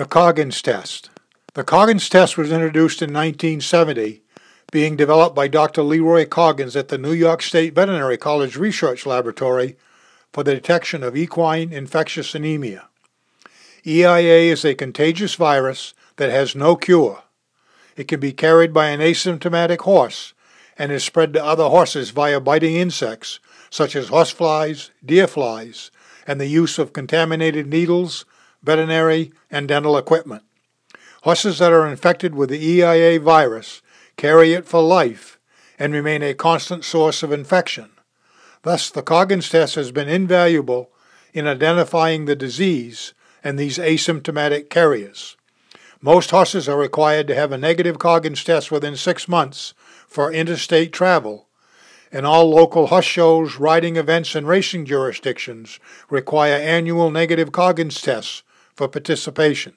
The Coggins test. The Coggins test was introduced in 1970, being developed by Dr. Leroy Coggins at the New York State Veterinary College Research Laboratory for the detection of equine infectious anemia. EIA is a contagious virus that has no cure. It can be carried by an asymptomatic horse and is spread to other horses via biting insects such as horseflies, deer flies, and the use of contaminated needles, veterinary, and dental equipment. Horses that are infected with the EIA virus carry it for life and remain a constant source of infection. Thus, the Coggins test has been invaluable in identifying the disease and these asymptomatic carriers. Most horses are required to have a negative Coggins test within six months for interstate travel, and all local horse shows, riding events, and racing jurisdictions require annual negative Coggins tests for participation.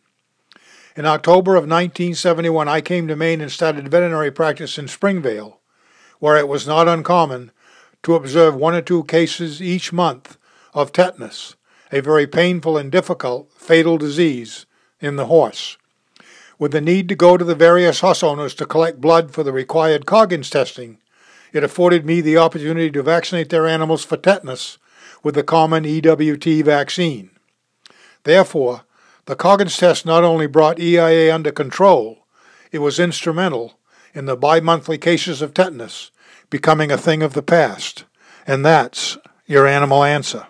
In October of 1971, I came to Maine and started veterinary practice in Springvale, where it was not uncommon to observe one or two cases each month of tetanus, a very painful and difficult fatal disease in the horse. With the need to go to the various horse owners to collect blood for the required Coggins testing, it afforded me the opportunity to vaccinate their animals for tetanus with the common EWT vaccine. Therefore, the Coggins test not only brought EIA under control, it was instrumental in the bi-monthly cases of tetanus becoming a thing of the past. And that's your animal answer.